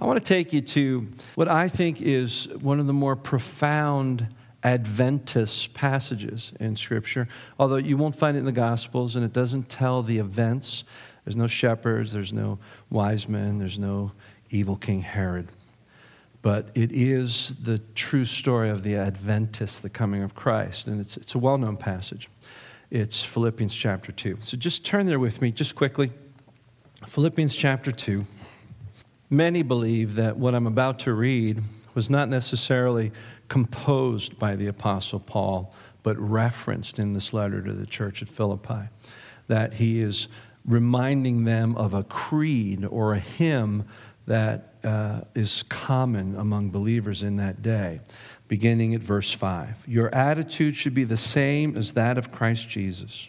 I want to take you to what I think is one of the more profound Adventist passages in Scripture, although you won't find it in the Gospels and it doesn't tell the events. There's no shepherds, there's no wise men, there's no evil King Herod. But it is the true story of the Adventist, the coming of Christ, and it's, it's a well known passage. It's Philippians chapter 2. So just turn there with me, just quickly. Philippians chapter 2. Many believe that what I'm about to read was not necessarily composed by the Apostle Paul, but referenced in this letter to the church at Philippi. That he is reminding them of a creed or a hymn that uh, is common among believers in that day, beginning at verse 5. Your attitude should be the same as that of Christ Jesus,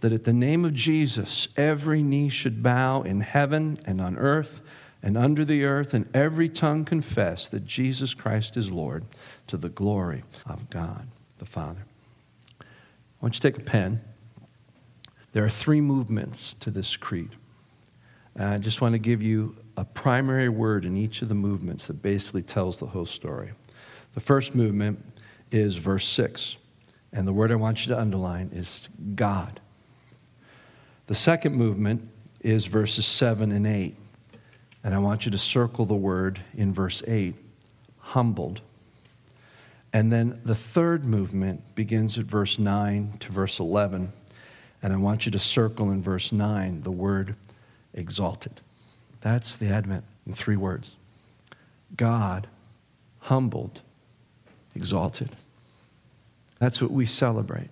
that at the name of Jesus, every knee should bow in heaven and on earth and under the earth, and every tongue confess that Jesus Christ is Lord to the glory of God the Father. I want you to take a pen. There are three movements to this creed. I just want to give you a primary word in each of the movements that basically tells the whole story. The first movement is verse 6, and the word I want you to underline is God. The second movement is verses 7 and 8. And I want you to circle the word in verse 8 humbled. And then the third movement begins at verse 9 to verse 11. And I want you to circle in verse 9 the word exalted. That's the Advent in three words God, humbled, exalted. That's what we celebrate.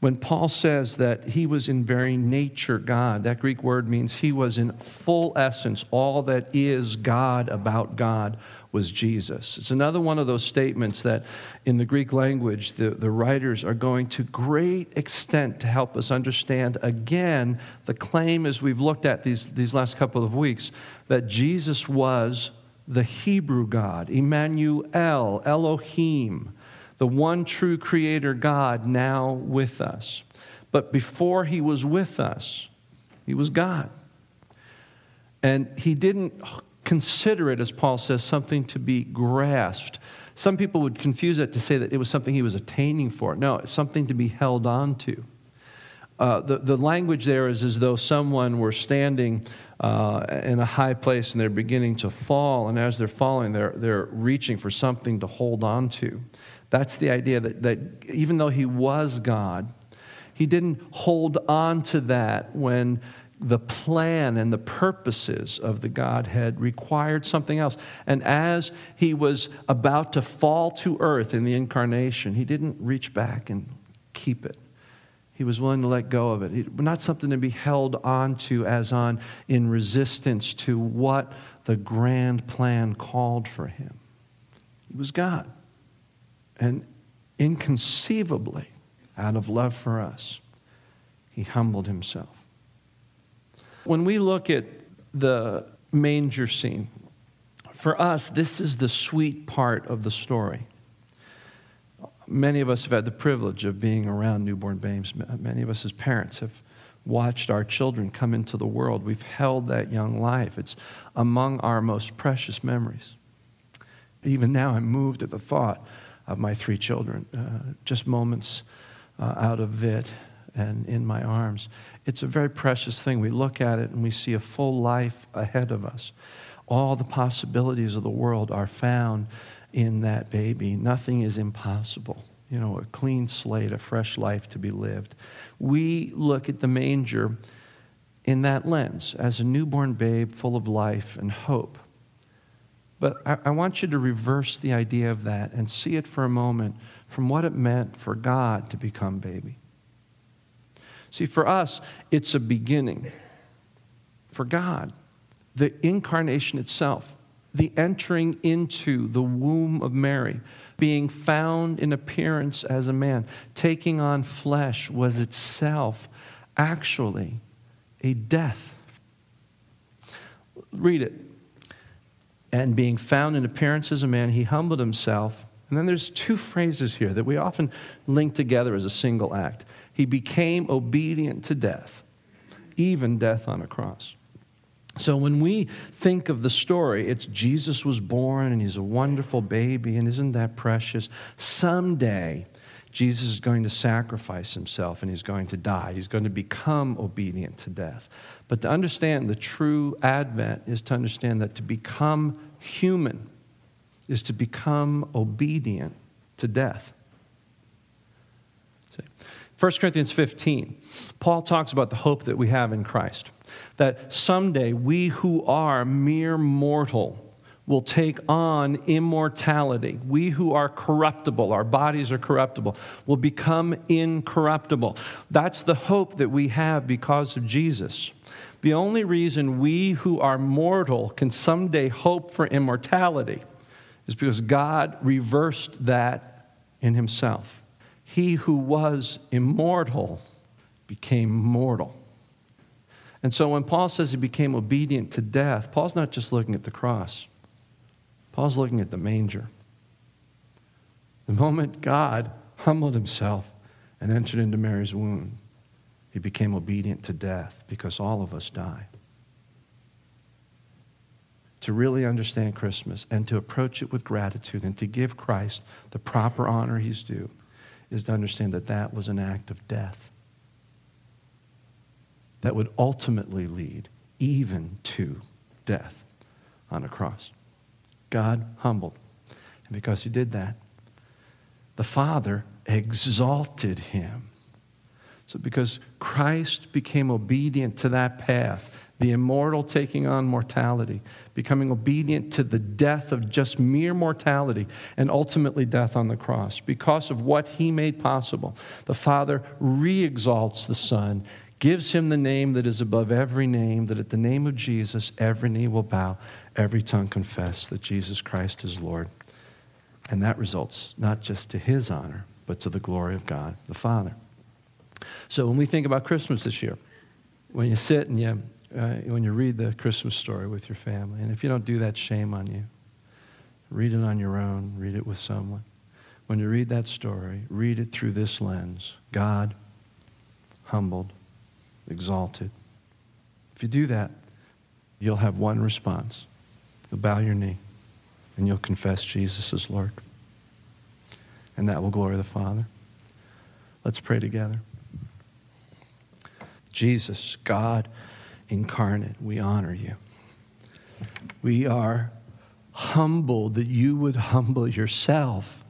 When Paul says that he was in very nature God, that Greek word means he was in full essence. All that is God about God was Jesus. It's another one of those statements that in the Greek language, the, the writers are going to great extent to help us understand again the claim, as we've looked at these, these last couple of weeks, that Jesus was the Hebrew God, Emmanuel, Elohim the one true creator God now with us. But before he was with us, he was God. And he didn't consider it, as Paul says, something to be grasped. Some people would confuse it to say that it was something he was attaining for. No, it's something to be held on to. Uh, the, the language there is as though someone were standing uh, in a high place and they're beginning to fall, and as they're falling, they're, they're reaching for something to hold on to. That's the idea that, that even though he was God, he didn't hold on to that when the plan and the purposes of the Godhead required something else. And as he was about to fall to earth in the incarnation, he didn't reach back and keep it. He was willing to let go of it. it not something to be held on to as on in resistance to what the grand plan called for him. He was God. And inconceivably, out of love for us, he humbled himself. When we look at the manger scene, for us, this is the sweet part of the story. Many of us have had the privilege of being around newborn babes. Many of us, as parents, have watched our children come into the world. We've held that young life. It's among our most precious memories. Even now, I'm moved at the thought of my three children, uh, just moments uh, out of it and in my arms. It's a very precious thing. We look at it and we see a full life ahead of us. All the possibilities of the world are found in that baby. Nothing is impossible. You know, a clean slate, a fresh life to be lived. We look at the manger in that lens as a newborn babe full of life and hope. But I, I, want you to reverse the idea of that and see it for a moment from what it meant for God to become baby. See, for us, it's a beginning. For God, the incarnation itself, the entering into the womb of Mary, being found in appearance as a man, taking on flesh, was itself actually a death. Read it. And being found in appearance as a man, he humbled himself. And then there's two phrases here that we often link together as a single act. He became obedient to death, even death on a cross. So when we think of the story, it's Jesus was born and he's a wonderful baby, and isn't that precious? Someday, Jesus is going to sacrifice himself and he's going to die. He's going to become obedient to death. But to understand the true Advent is to understand that to become human is to become obedient to death. 1 Corinthians 15, Paul talks about the hope that we have in Christ. That someday we who are mere mortal will take on immortality. We who are corruptible, our bodies are corruptible, will become incorruptible. That's the hope that we have because of Jesus. The only reason we who are mortal can someday hope for immortality is because God reversed that in Himself. He who was immortal became mortal. And so when Paul says he became obedient to death, Paul's not just looking at the cross, Paul's looking at the manger. The moment God humbled himself and entered into Mary's womb, he became obedient to death because all of us die. To really understand Christmas and to approach it with gratitude and to give Christ the proper honor he's due is to understand that that was an act of death that would ultimately lead even to death on a cross. God humbled. And because he did that, the Father exalted him. So, because Christ became obedient to that path, the immortal taking on mortality, becoming obedient to the death of just mere mortality and ultimately death on the cross. Because of what he made possible, the Father re exalts the Son, gives him the name that is above every name, that at the name of Jesus, every knee will bow, every tongue confess that Jesus Christ is Lord. And that results not just to his honor, but to the glory of God the Father. So when we think about Christmas this year, when you sit and you uh, when you read the Christmas story with your family. And if you don't do that, shame on you. Read it on your own, read it with someone. When you read that story, read it through this lens God, humbled, exalted. If you do that, you'll have one response. You'll bow your knee and you'll confess Jesus as Lord. And that will glory the Father. Let's pray together. Jesus, God, incarnate, we honor you. We are humbled that you would humble yourself,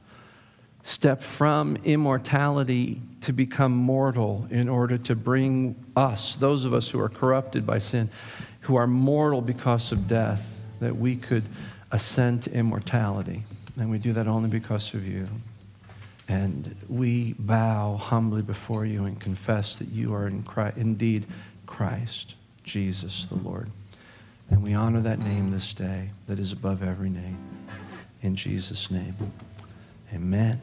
step from immortality to become mortal in order to bring us, those of us who are corrupted by sin, who are mortal because of death, that we could ascend to immortality. And we do that only because of you. And we bow humbly before you and confess that you are in Christ, indeed Christ. Jesus the Lord. And we honor that name this day that is above every name. In Jesus' name, amen.